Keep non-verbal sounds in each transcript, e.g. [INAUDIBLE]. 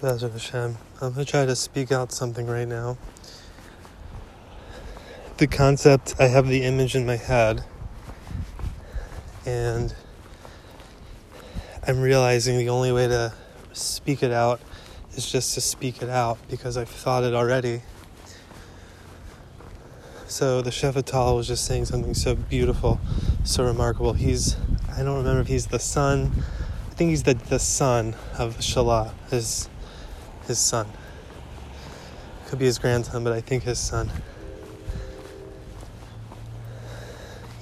Bezrat Hashem. I'm going to try to speak out something right now. The concept, I have the image in my head, and I'm realizing the only way to speak it out is just to speak it out because I've thought it already. So the Shefa Tal was just saying something so beautiful, so remarkable. He's, I don't remember if he's the son, I think he's the, the son of Shalah, his his son. Could be his grandson, but I think his son.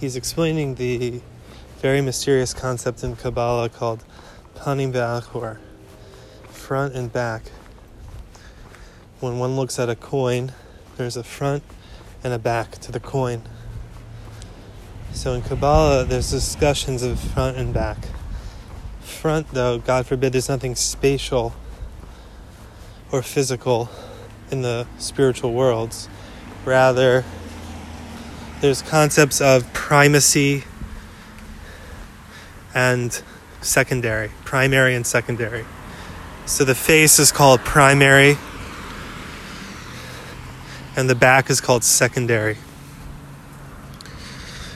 He's explaining the very mysterious concept in Kabbalah called panim ve'achor, front and back. When one looks at a coin, there's a front and a back to the coin. So in Kabbalah, there's discussions of front and back. Front, though, God forbid, there's nothing spatial or physical in the spiritual worlds. Rather, there's concepts of primacy and secondary, primary and secondary. So the face is called primary, and the back is called secondary.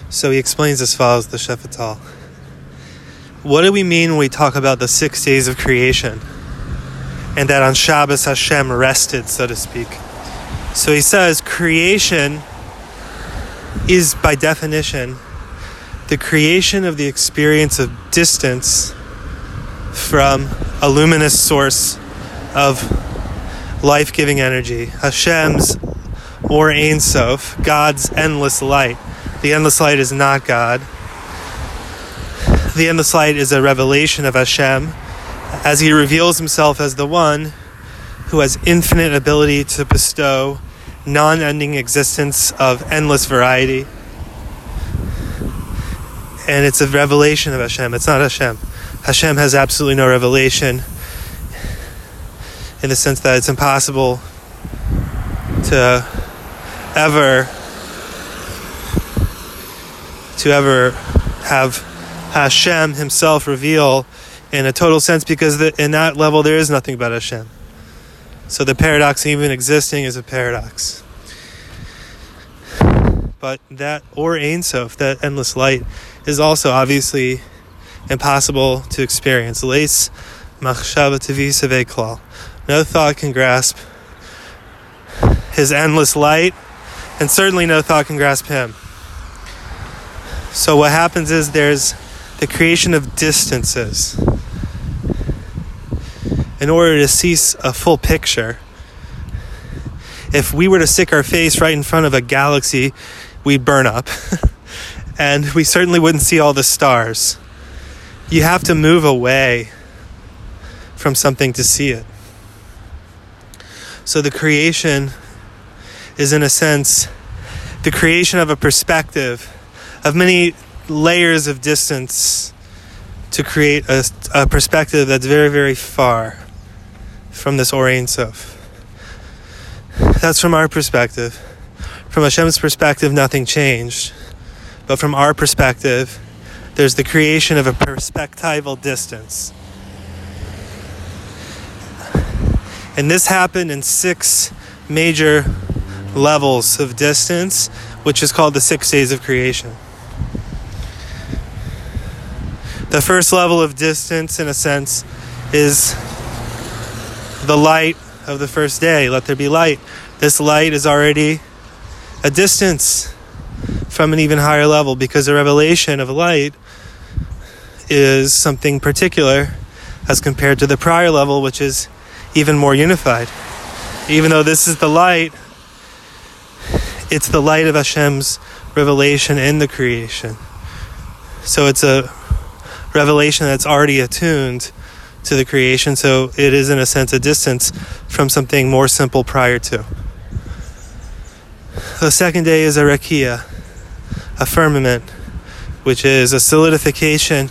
So he explains as follows the Shefa Tal. What do we mean when we talk about the six days of creation? And that on Shabbos Hashem rested, so to speak. So he says creation is by definition the creation of the experience of distance from a luminous source of life giving energy, Hashem's or Ein Sof, God's endless light. The endless light is not God. The endless light is a revelation of Hashem as he reveals himself as the one who has infinite ability to bestow non ending existence of endless variety. And it's a revelation of Hashem. It's not Hashem. Hashem has absolutely no revelation in the sense that it's impossible to ever to ever have Hashem himself reveal in a total sense because the, in that level there is nothing but Hashem. So the paradox even existing is a paradox. But that or Ein Sof, that endless light, is also obviously impossible to experience. Leis machshava. No thought can grasp his endless light, and certainly no thought can grasp him. So what happens is there's the creation of distances in order to see a full picture. If we were to stick our face right in front of a galaxy, we'd burn up. [LAUGHS] and we certainly wouldn't see all the stars. You have to move away from something to see it. So the creation is, in a sense, the creation of a perspective of many layers of distance to create a, a perspective that's very, very far from this Or Ein Sof. That's from our perspective. From Hashem's perspective, nothing changed. But from our perspective, there's the creation of a perspectival distance. And this happened in six major levels of distance, which is called the six days of creation. The first level of distance, in a sense, is the light of the first day. Let there be light. This light is already a distance from an even higher level because the revelation of light is something particular as compared to the prior level, which is even more unified. Even though this is the light, it's the light of Hashem's revelation in the creation. So it's a revelation that's already attuned to the creation, so it is, in a sense, a distance from something more simple prior to. The second day is a rakia, a firmament, which is a solidification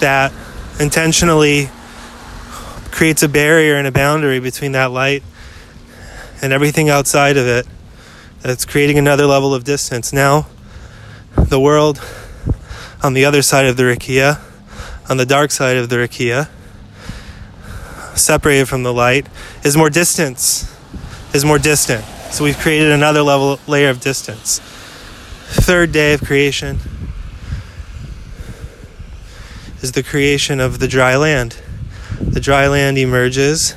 that intentionally creates a barrier and a boundary between that light and everything outside of it that's creating another level of distance. Now, the world on the other side of the rakia on the dark side of the rakia, separated from the light, is more distance, is more distant. So we've created another level layer of distance. Third day of creation is the creation of the dry land. The dry land emerges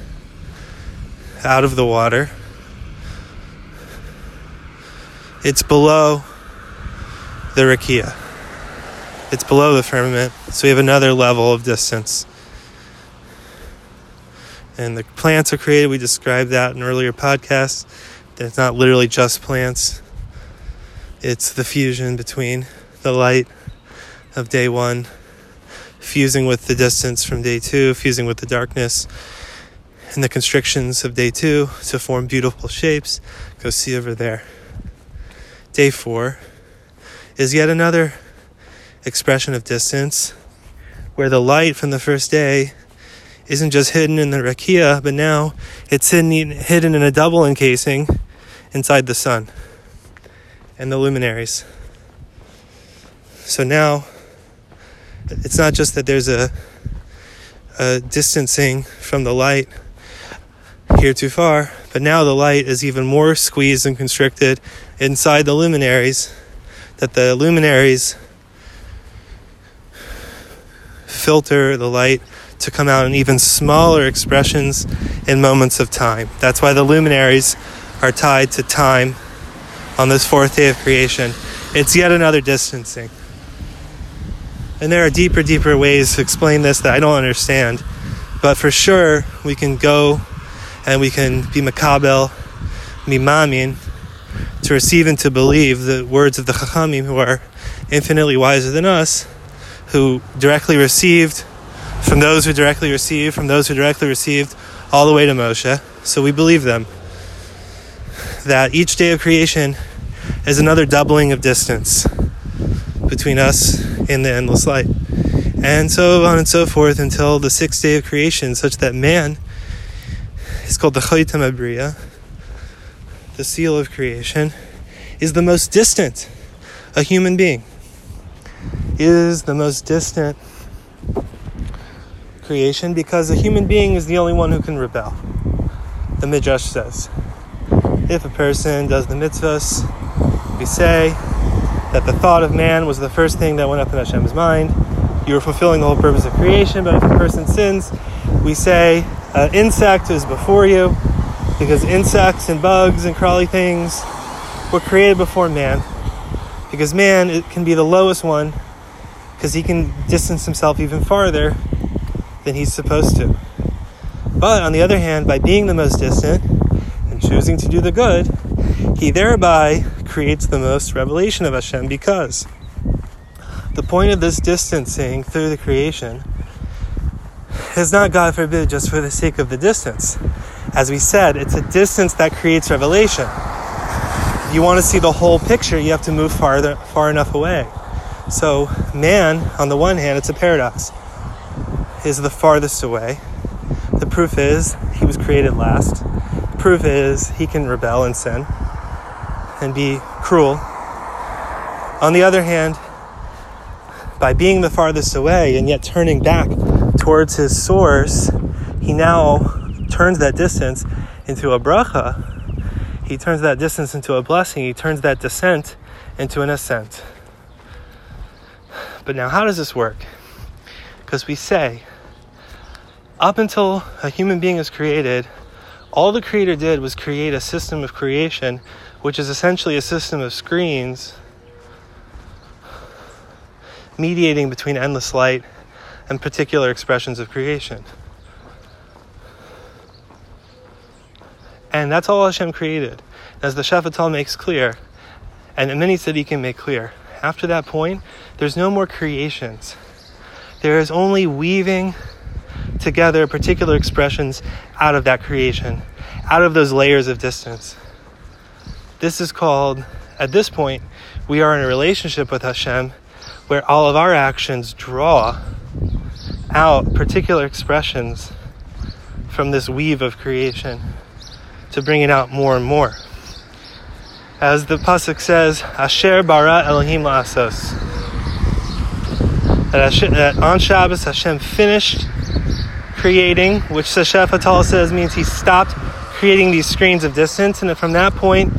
out of the water. It's below the rakia. It's below the firmament, so we have another level of distance. And the plants are created. We described that in earlier podcasts. That it's not literally just plants. It's the fusion between the light of day one, fusing with the distance from day two, fusing with the darkness, and the constrictions of day two to form beautiful shapes. Go see over there. Day four is yet another expression of distance where the light from the first day isn't just hidden in the rakia, but now it's hidden, hidden in a double encasing inside the sun and the luminaries. So now it's not just that there's a, a distancing from the light here too far, but now the light is even more squeezed and constricted inside the luminaries, that the luminaries filter the light to come out in even smaller expressions in moments of time. That's why the luminaries are tied to time on this fourth day of creation. It's yet another distancing. And there are deeper, deeper ways to explain this that I don't understand. But for sure, we can go and we can be makabel, mimamin, to receive and to believe the words of the chachamim who are infinitely wiser than us, who directly received from those who directly received, from those who directly received, all the way to Moshe. So we believe them. That each day of creation is another doubling of distance between us and the endless light. And so on and so forth until the sixth day of creation, such that man is called the Chaitam Abriya, the seal of creation, is the most distant a human being. Is the most distant creation because a human being is the only one who can rebel. The Midrash says. If a person does the mitzvahs, we say that the thought of man was the first thing that went up in Hashem's mind. You were fulfilling the whole purpose of creation, but if a person sins, we say an insect is before you because insects and bugs and crawly things were created before man. Because man it can be the lowest one because he can distance himself even farther than he's supposed to. But on the other hand, by being the most distant and choosing to do the good, he thereby creates the most revelation of Hashem because the point of this distancing through the creation is not, God forbid, just for the sake of the distance. As we said, it's a distance that creates revelation. If you want to see the whole picture, you have to move farther, far enough away. So, man, on the one hand, it's a paradox is the farthest away. The proof is he was created last. The proof is he can rebel and sin and be cruel. On the other hand, by being the farthest away and yet turning back towards his source, he now turns that distance into a bracha. He turns that distance into a blessing. He turns that descent into an ascent. But now, how does this work? Because we say up until a human being is created, all the creator did was create a system of creation, which is essentially a system of screens mediating between endless light and particular expressions of creation. And that's all Hashem created. As the Shefa Tal makes clear, and many said he can make clear, after that point, there's no more creations. There is only weaving together particular expressions out of that creation, out of those layers of distance. This is called, at this point, we are in a relationship with Hashem where all of our actions draw out particular expressions from this weave of creation to bring it out more and more. As the pasuk says, "Asher bara Elohim la'asos." That, on Shabbos, Hashem finished creating, which the Shefa Tal says means he stopped creating these screens of distance, and from that point,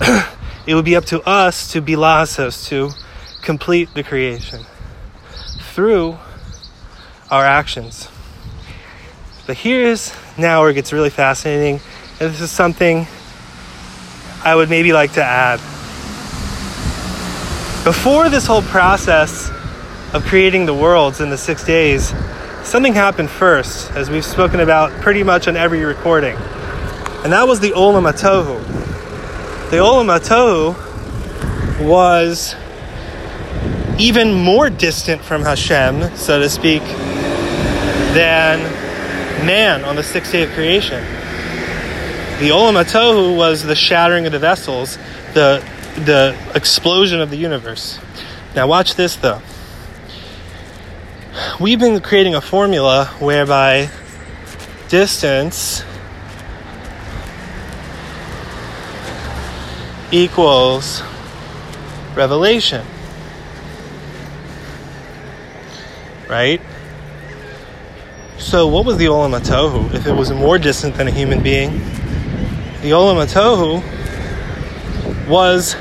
[CLEARS THROAT] it would be up to us to be lasos, to complete the creation through our actions. But here's now where it gets really fascinating, and this is something I would maybe like to add. Before this whole process of creating the worlds in the six days, something happened first, as we've spoken about pretty much on every recording. And that was the Olam HaTohu. The Olam HaTohu was even more distant from Hashem, so to speak, than man on the sixth day of creation. The Olam HaTohu was the shattering of the vessels, the the explosion of the universe. Now watch this though. We've been creating a formula whereby distance equals revelation. Right? So, what was the Olam HaTohu if it was more distant than a human being? The Olam HaTohu was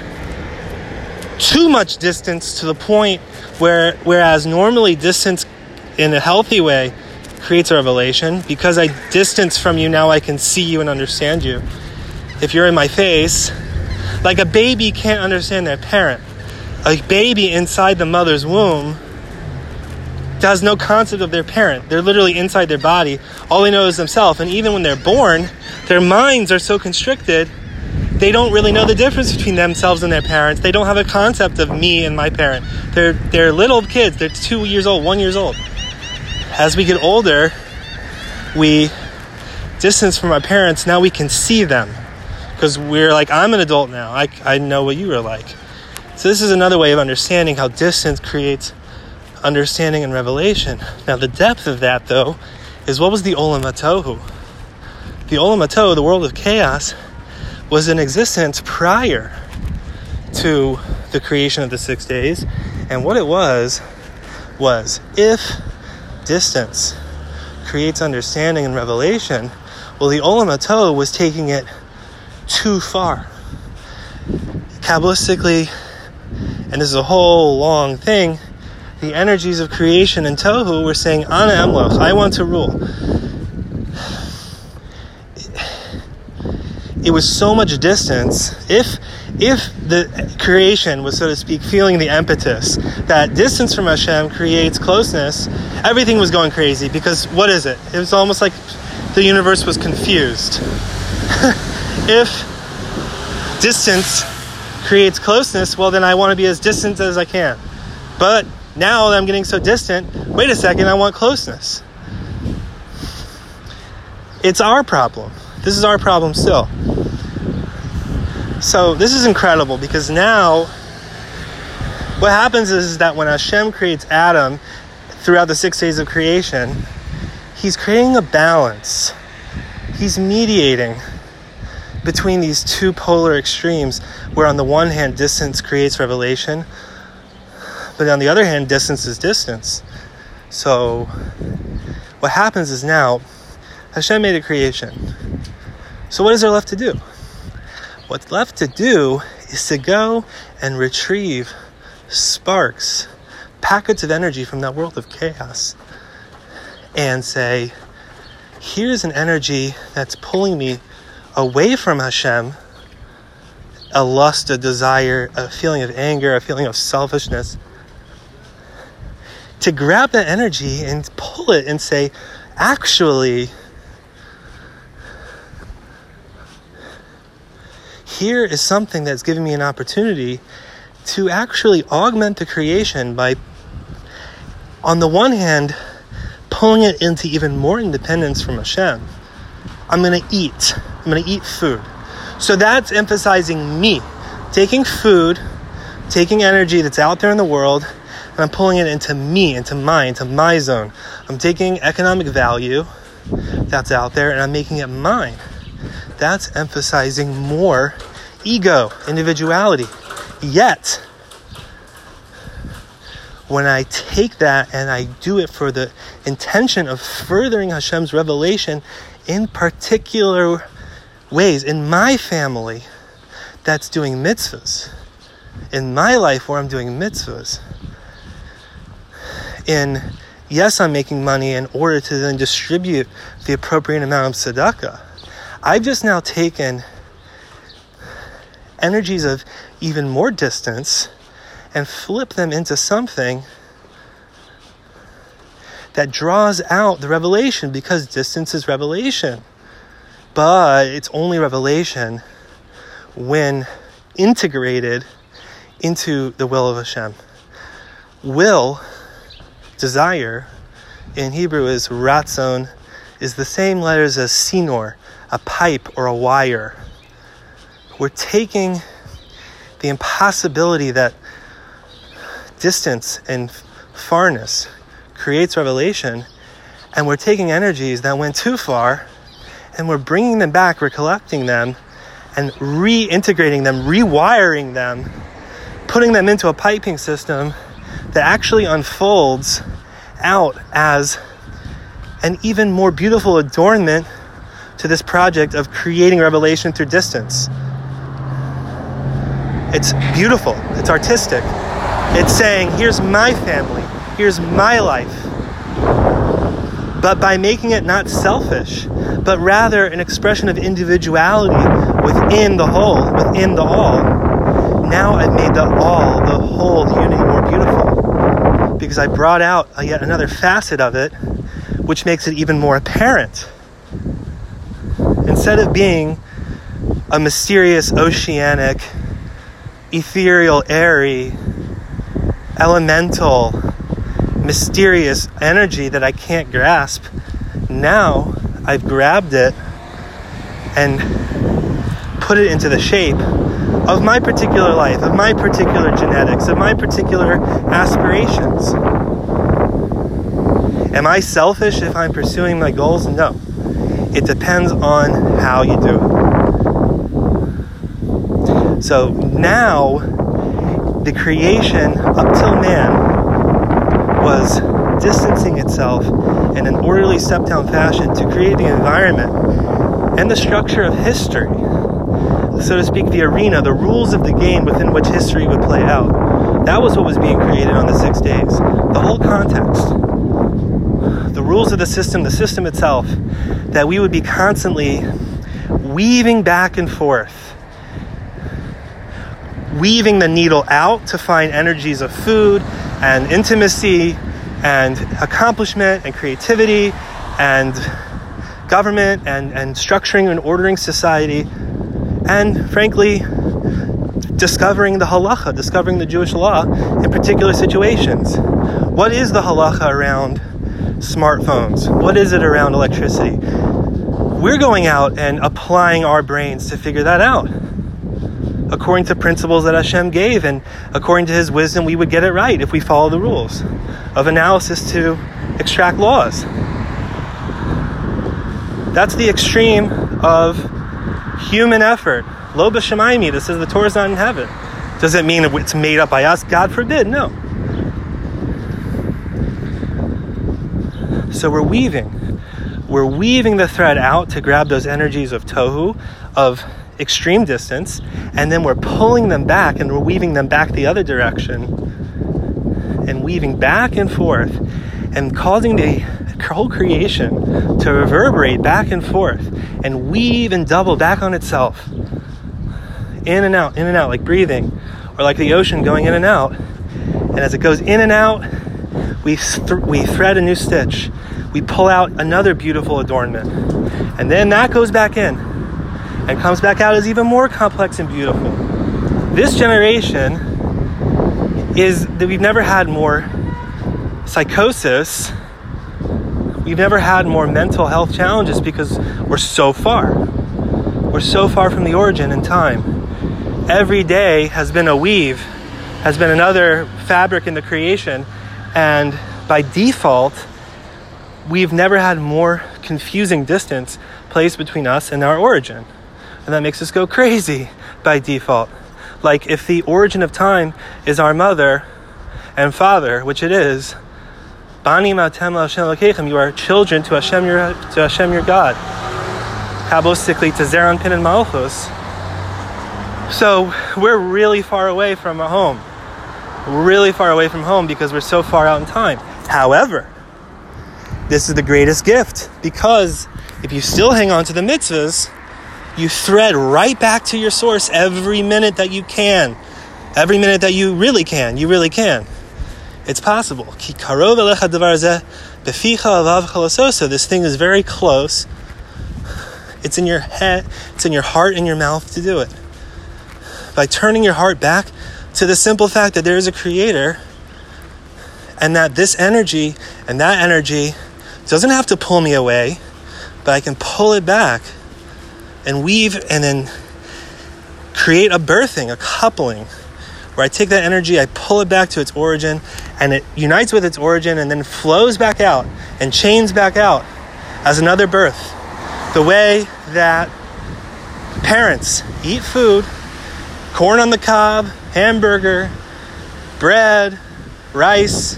too much distance to the point where, whereas normally distance in a healthy way creates a revelation, because I distance from you, now I can see you and understand you. If you're in my face, like a baby can't understand their parent. A baby inside the mother's womb has no concept of their parent. They're literally inside their body. All they know is themselves. And even when they're born, their minds are so constricted, they don't really know the difference between themselves and their parents. They don't have a concept of me and my parent. They're they're little kids. They're two years old, one years old. As we get older, we distance from our parents. Now we can see them because we're like, I'm an adult now. I, I know what you were like. So, this is another way of understanding how distance creates understanding and revelation. Now, the depth of that, though, is what was the Olam HaTohu? The Olam HaTohu, the world of chaos, was in existence prior to the creation of the six days. And what it was, was if distance creates understanding and revelation, well, the Olam HaTohu was taking it too far. Kabbalistically, and this is a whole long thing, the energies of creation and Tohu were saying, Ana Emloch, I want to rule. It was so much distance. If if the creation was, so to speak, feeling the impetus that distance from Hashem creates closeness, everything was going crazy because what is it? It was almost like the universe was confused. [LAUGHS] if distance creates closeness, well, then I want to be as distant as I can. But now that I'm getting so distant, wait a second, I want closeness. It's our problem. This is our problem still. So this is incredible because now what happens is, that when Hashem creates Adam throughout the six days of creation, he's creating a balance. He's mediating between these two polar extremes where on the one hand distance creates revelation but on the other hand distance is distance. So what happens is now hashem made a creation. So what is there left to do what's left to do is to go and retrieve sparks packets of energy from that world of chaos and say here's an energy that's pulling me away from Hashem, a lust, a desire, a feeling of anger, a feeling of selfishness, to grab that energy and pull it and say, actually, here is something that's giving me an opportunity to actually augment the creation by, on the one hand, pulling it into even more independence from Hashem I'm going to eat. I'm going to eat food. So that's emphasizing me taking food, taking energy that's out there in the world, and I'm pulling it into me, into mine, into my zone. I'm taking economic value that's out there and I'm making it mine. That's emphasizing more ego, individuality. Yet, when I take that and I do it for the intention of furthering Hashem's revelation in particular ways in my family that's doing mitzvahs, in my life where I'm doing mitzvahs, in yes, I'm making money in order to then distribute the appropriate amount of tzedakah. I've just now taken energies of even more distance and flip them into something that draws out the revelation because distance is revelation. But it's only revelation when integrated into the will of Hashem. Will, desire, in Hebrew is ratzon, is the same letters as tzinor, a pipe or a wire. We're taking the impossibility that distance and farness creates revelation, and we're taking energies that went too far and we're bringing them back, we're collecting them and reintegrating them, rewiring them, putting them into a piping system that actually unfolds out as an even more beautiful adornment to this project of creating revelation through distance. It's beautiful, it's artistic. It's saying, here's my family, here's my life. But by making it not selfish, but rather an expression of individuality within the whole, within the all, now I've made the all, the whole, the unity more beautiful. Because I brought out yet another facet of it, which makes it even more apparent. Instead of being a mysterious, oceanic, ethereal, airy, elemental, mysterious energy that I can't grasp. Now I've grabbed it and put it into the shape of my particular life, of my particular genetics, of my particular aspirations. Am I selfish if I'm pursuing my goals? No. It depends on how you do it. So now the creation up till man was distancing itself in an orderly step down fashion to create the environment and the structure of history, so to speak, the arena, the rules of the game within which history would play out. That was what was being created on the six days. The whole context, the rules of the system, the system itself, that we would be constantly weaving back and forth weaving the needle out to find energies of food and intimacy and accomplishment and creativity and government and, and structuring and ordering society and frankly discovering the halacha discovering the jewish law in particular situations. What is the halacha around smartphones? What is it around electricity? We're going out and applying our brains to figure that out according to principles that Hashem gave, and according to His wisdom, we would get it right if we follow the rules of analysis to extract laws. That's the extreme of human effort. Lo b'shamayim, this is the Torah's not in heaven. Does it mean it's made up by us? God forbid, no. So we're weaving. We're weaving the thread out to grab those energies of tohu, of extreme distance, and then we're pulling them back and we're weaving them back the other direction and weaving back and forth and causing the whole creation to reverberate back and forth and weave and double back on itself. In and out, in and out, like breathing, or like the ocean going in and out. And as it goes in and out, we, th- we thread a new stitch. We pull out another beautiful adornment. And then that goes back in and comes back out as even more complex and beautiful. This generation is that we've never had more psychosis. We've never had more mental health challenges because we're so far. We're so far from the origin in time. Every day has been a weave, has been another fabric in the creation, and by default, we've never had more confusing distance placed between us and our origin and that makes us go crazy by default. Like if the origin of time is our mother, and Father, which it is, Banim atem Hashem you are children to Hashem your to Hashem your God. Kabosically to Zeir Anpin and Malchus. So we're really far away from a home. Really far away from home because we're so far out in time. However, this is the greatest gift because if you still hang on to the mitzvahs, you thread right back to your source every minute that you can. Every minute that you really can. You really can. It's possible. This thing is very close. It's in your head, it's in your heart and your mouth to do it. By turning your heart back to the simple fact that there is a creator and that this energy and that energy doesn't have to pull me away, but I can pull it back and weave and then create a birthing, a coupling, where I take that energy, I pull it back to its origin, and it unites with its origin and then flows back out and chains back out as another birth. The way that parents eat food, corn on the cob, hamburger, bread, rice,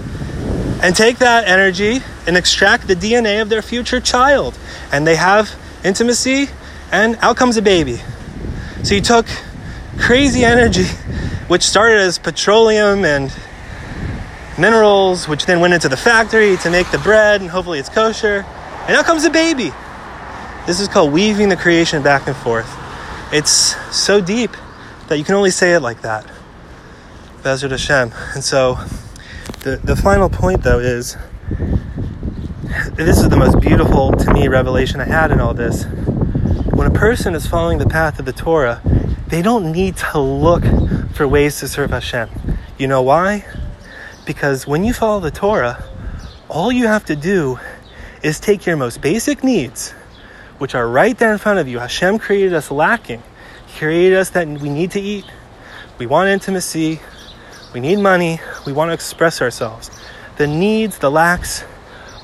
and take that energy and extract the DNA of their future child. And they have intimacy, and out comes a baby. So you took crazy energy, which started as petroleum and minerals, which then went into the factory to make the bread, and hopefully it's kosher. And out comes a baby. This is called weaving the creation back and forth. It's so deep that you can only say it like that. Bezrat Hashem. And so the, the final point, though, is this is the most beautiful to me revelation I had in all this. When a person is following the path of the Torah, they don't need to look for ways to serve Hashem. You know why? Because when you follow the Torah, all you have to do is take your most basic needs, which are right there in front of you. Hashem created us lacking. He created us that we need to eat, we want intimacy, we need money, we want to express ourselves. The needs, the lacks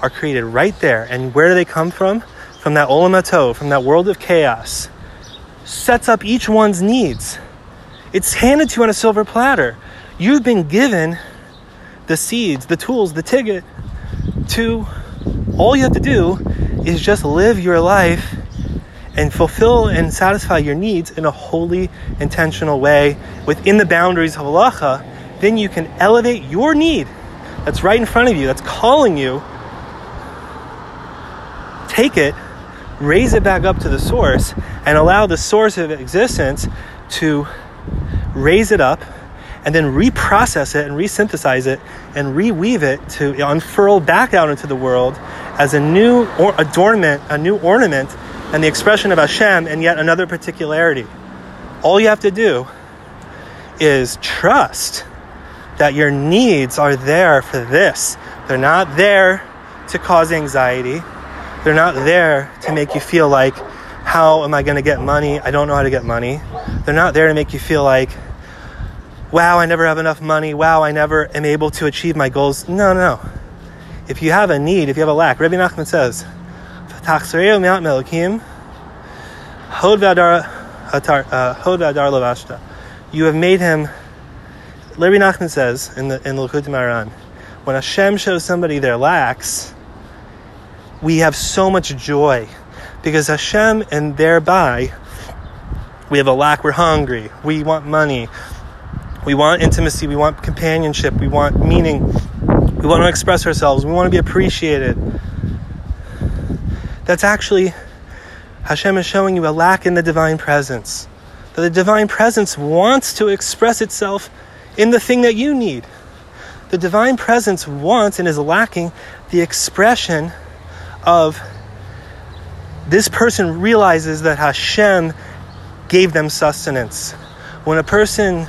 are created right there. And where do they come from? From that olamato, from that world of chaos. Sets up each one's needs. It's handed to you on a silver platter. You've been given the seeds, the tools, the ticket to all you have to do is just live your life and fulfill and satisfy your needs in a holy, intentional way within the boundaries of halacha then you can elevate your need that's right in front of you, that's calling you. Take it, raise it back up to the source, and allow the source of existence to raise it up and then reprocess it and resynthesize it and reweave it to unfurl back out into the world as a new or- adornment, a new ornament, and the expression of Hashem and yet another particularity. All you have to do is trust that your needs are there for this. They're not there to cause anxiety. They're not there to make you feel like, how am I going to get money? I don't know how to get money. They're not there to make you feel like, wow, I never have enough money. Wow, I never am able to achieve my goals. No, no. no. If you have a need, if you have a lack, Rabbi Nachman says, uh, you have made him Larry Nachman says in the in Likutei Moharan, when Hashem shows somebody their lacks, we have so much joy because Hashem and thereby we have a lack. We're hungry. We want money. We want intimacy. We want companionship. We want meaning. We want to express ourselves. We want to be appreciated. That's actually Hashem is showing you a lack in the divine presence. That the divine presence wants to express itself in the thing that you need. The divine presence wants and is lacking the expression of this person realizes that Hashem gave them sustenance. When a person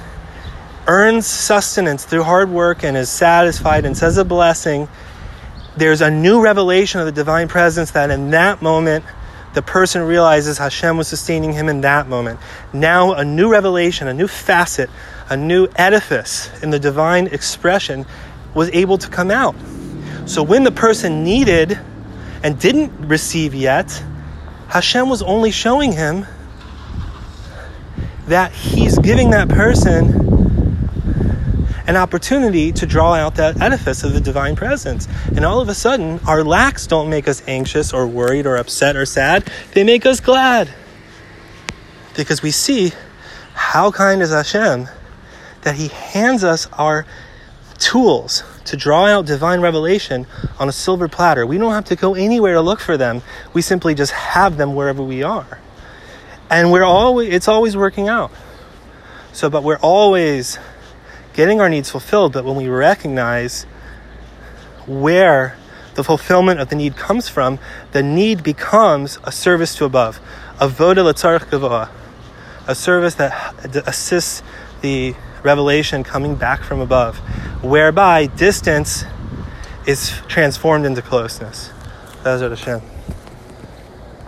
earns sustenance through hard work and is satisfied and says a blessing, there's a new revelation of the divine presence that in that moment the person realizes Hashem was sustaining him in that moment. Now, a new revelation, a new facet a new edifice in the divine expression was able to come out. So when the person needed and didn't receive yet, Hashem was only showing him that he's giving that person an opportunity to draw out that edifice of the divine presence. And all of a sudden, our lacks don't make us anxious or worried or upset or sad, they make us glad. Because we see how kind is Hashem that He hands us our tools to draw out divine revelation on a silver platter. We don't have to go anywhere to look for them. We simply just have them wherever we are. And we're always it's always working out. So but we're always getting our needs fulfilled, but when we recognize where the fulfillment of the need comes from, the need becomes a service to above, avoda letzarech gavoa, a service that assists the revelation coming back from above, whereby distance is transformed into closeness. Bezrat Hashem.